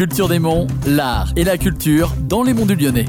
Culture des Monts, l'art et la culture dans les monts du Lyonnais.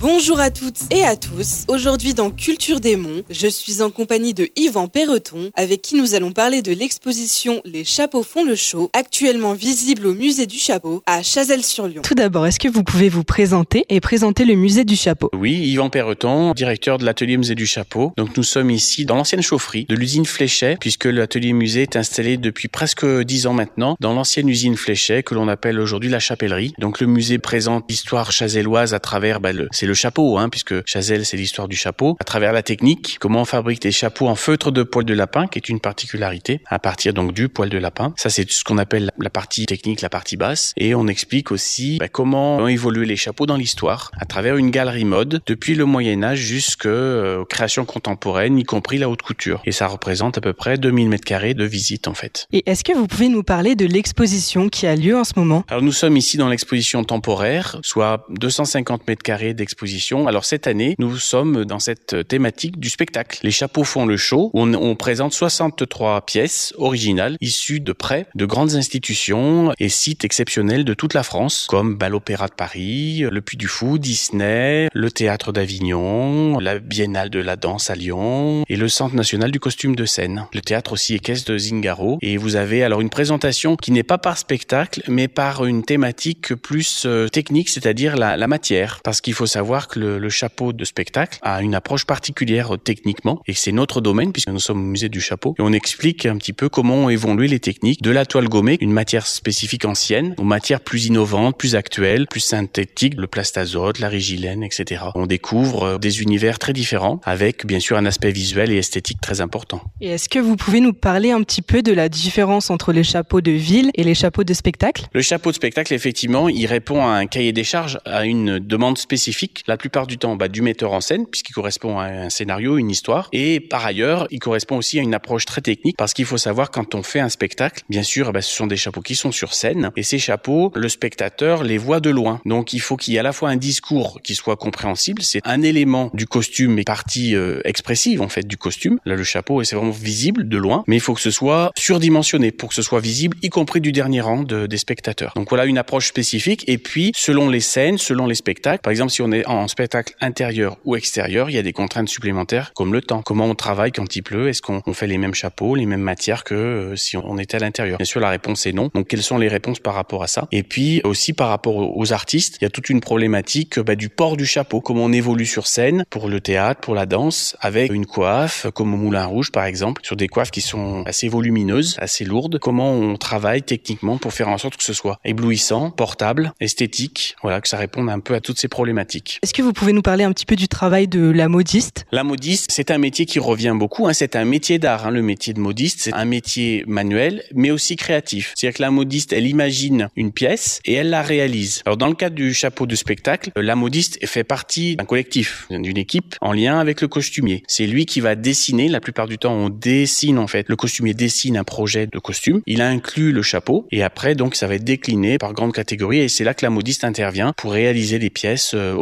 Bonjour à toutes et à tous. Aujourd'hui dans Culture des Monts, je suis en compagnie de Yvan Perreton avec qui nous allons parler de l'exposition Les chapeaux font le show, actuellement visible au musée du chapeau à Chazelles-sur-Lyon. Tout d'abord, est-ce que vous pouvez vous présenter et présenter le musée du chapeau? Oui, Yvan Perreton, directeur de l'atelier musée du chapeau. Donc nous sommes ici dans l'ancienne chaufferie de l'usine Fléchet puisque l'atelier musée est installé depuis presque dix ans maintenant dans l'ancienne usine Fléchet que l'on appelle aujourd'hui la chapellerie. Donc le musée présente l'histoire chazelloise à travers bah, le, le chapeau, hein, puisque Chazelle, c'est l'histoire du chapeau, à travers la technique, comment on fabrique des chapeaux en feutre de poil de lapin, qui est une particularité, à partir donc du poil de lapin. Ça, c'est ce qu'on appelle la partie technique, la partie basse. Et on explique aussi bah, comment ont évolué les chapeaux dans l'histoire, à travers une galerie mode, depuis le Moyen-Âge jusqu'aux euh, créations contemporaines, y compris la haute couture. Et ça représente à peu près 2000 mètres carrés de visite, en fait. Et est-ce que vous pouvez nous parler de l'exposition qui a lieu en ce moment? Alors, nous sommes ici dans l'exposition temporaire, soit 250 mètres carrés d'exposition alors cette année, nous sommes dans cette thématique du spectacle. Les chapeaux font le show. On, on présente 63 pièces originales issues de près de grandes institutions et sites exceptionnels de toute la France, comme Bal Opéra de Paris, le Puy du Fou, Disney, le Théâtre d'Avignon, la Biennale de la danse à Lyon et le Centre national du costume de scène. Le théâtre aussi équestre de Zingaro. Et vous avez alors une présentation qui n'est pas par spectacle, mais par une thématique plus euh, technique, c'est-à-dire la, la matière. Parce qu'il faut savoir voir que le, chapeau de spectacle a une approche particulière euh, techniquement et c'est notre domaine puisque nous sommes au musée du chapeau et on explique un petit peu comment ont évolué les techniques de la toile gommée, une matière spécifique ancienne, aux matières plus innovantes, plus actuelles, plus synthétiques, le plastazote, la rigilène, etc. On découvre euh, des univers très différents avec bien sûr un aspect visuel et esthétique très important. Et est-ce que vous pouvez nous parler un petit peu de la différence entre les chapeaux de ville et les chapeaux de spectacle? Le chapeau de spectacle, effectivement, il répond à un cahier des charges, à une demande spécifique la plupart du temps bah, du metteur en scène, puisqu'il correspond à un scénario, une histoire. Et par ailleurs, il correspond aussi à une approche très technique, parce qu'il faut savoir quand on fait un spectacle, bien sûr, bah, ce sont des chapeaux qui sont sur scène, et ces chapeaux, le spectateur les voit de loin. Donc il faut qu'il y ait à la fois un discours qui soit compréhensible, c'est un élément du costume et partie euh, expressive en fait du costume. Là, le chapeau, c'est vraiment visible de loin, mais il faut que ce soit surdimensionné pour que ce soit visible, y compris du dernier rang de, des spectateurs. Donc voilà une approche spécifique. Et puis, selon les scènes, selon les spectacles, par exemple, si on est en spectacle intérieur ou extérieur, il y a des contraintes supplémentaires comme le temps. Comment on travaille quand il pleut? Est-ce qu'on fait les mêmes chapeaux, les mêmes matières que euh, si on était à l'intérieur? Bien sûr, la réponse est non. Donc, quelles sont les réponses par rapport à ça? Et puis aussi par rapport aux artistes, il y a toute une problématique bah, du port du chapeau. Comment on évolue sur scène pour le théâtre, pour la danse, avec une coiffe comme au Moulin Rouge par exemple, sur des coiffes qui sont assez volumineuses, assez lourdes. Comment on travaille techniquement pour faire en sorte que ce soit éblouissant, portable, esthétique, voilà, que ça réponde un peu à toutes ces problématiques. Est-ce que vous pouvez nous parler un petit peu du travail de la modiste? La modiste, c'est un métier qui revient beaucoup. Hein. C'est un métier d'art. Hein. Le métier de modiste, c'est un métier manuel, mais aussi créatif. C'est-à-dire que la modiste, elle imagine une pièce et elle la réalise. Alors dans le cadre du chapeau de spectacle, la modiste fait partie d'un collectif, d'une équipe en lien avec le costumier. C'est lui qui va dessiner. La plupart du temps, on dessine en fait. Le costumier dessine un projet de costume. Il inclut le chapeau et après donc ça va être décliné par grande catégorie et c'est là que la modiste intervient pour réaliser des pièces euh,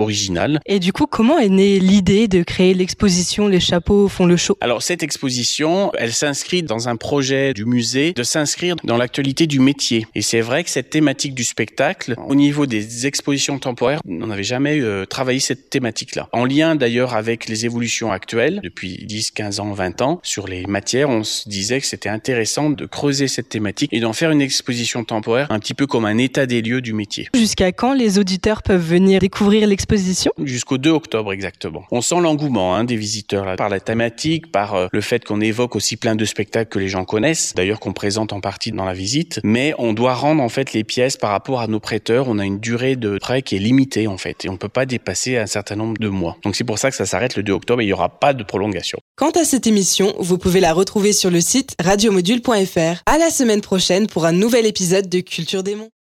Et du coup, comment est née l'idée de créer l'exposition Les chapeaux font le show? Alors cette exposition, elle s'inscrit dans un projet du musée de s'inscrire dans l'actualité du métier. Et c'est vrai que cette thématique du spectacle, au niveau des expositions temporaires, on n'avait jamais euh, travaillé cette thématique-là. En lien d'ailleurs avec les évolutions actuelles, depuis 10, 15 ans, 20 ans, sur les matières, on se disait que c'était intéressant de creuser cette thématique et d'en faire une exposition temporaire un petit peu comme un état des lieux du métier. Jusqu'à quand les auditeurs peuvent venir découvrir l'exposition? Jusqu'au 2 octobre exactement. On sent l'engouement hein, des visiteurs là, par la thématique, par euh, le fait qu'on évoque aussi plein de spectacles que les gens connaissent, d'ailleurs qu'on présente en partie dans la visite, mais on doit rendre en fait les pièces par rapport à nos prêteurs, on a une durée de prêt qui est limitée en fait et on peut pas dépasser un certain nombre de mois. Donc c'est pour ça que ça s'arrête le 2 octobre et il y aura pas de prolongation. Quant à cette émission, vous pouvez la retrouver sur le site radiomodule.fr. À la semaine prochaine pour un nouvel épisode de Culture des Monts.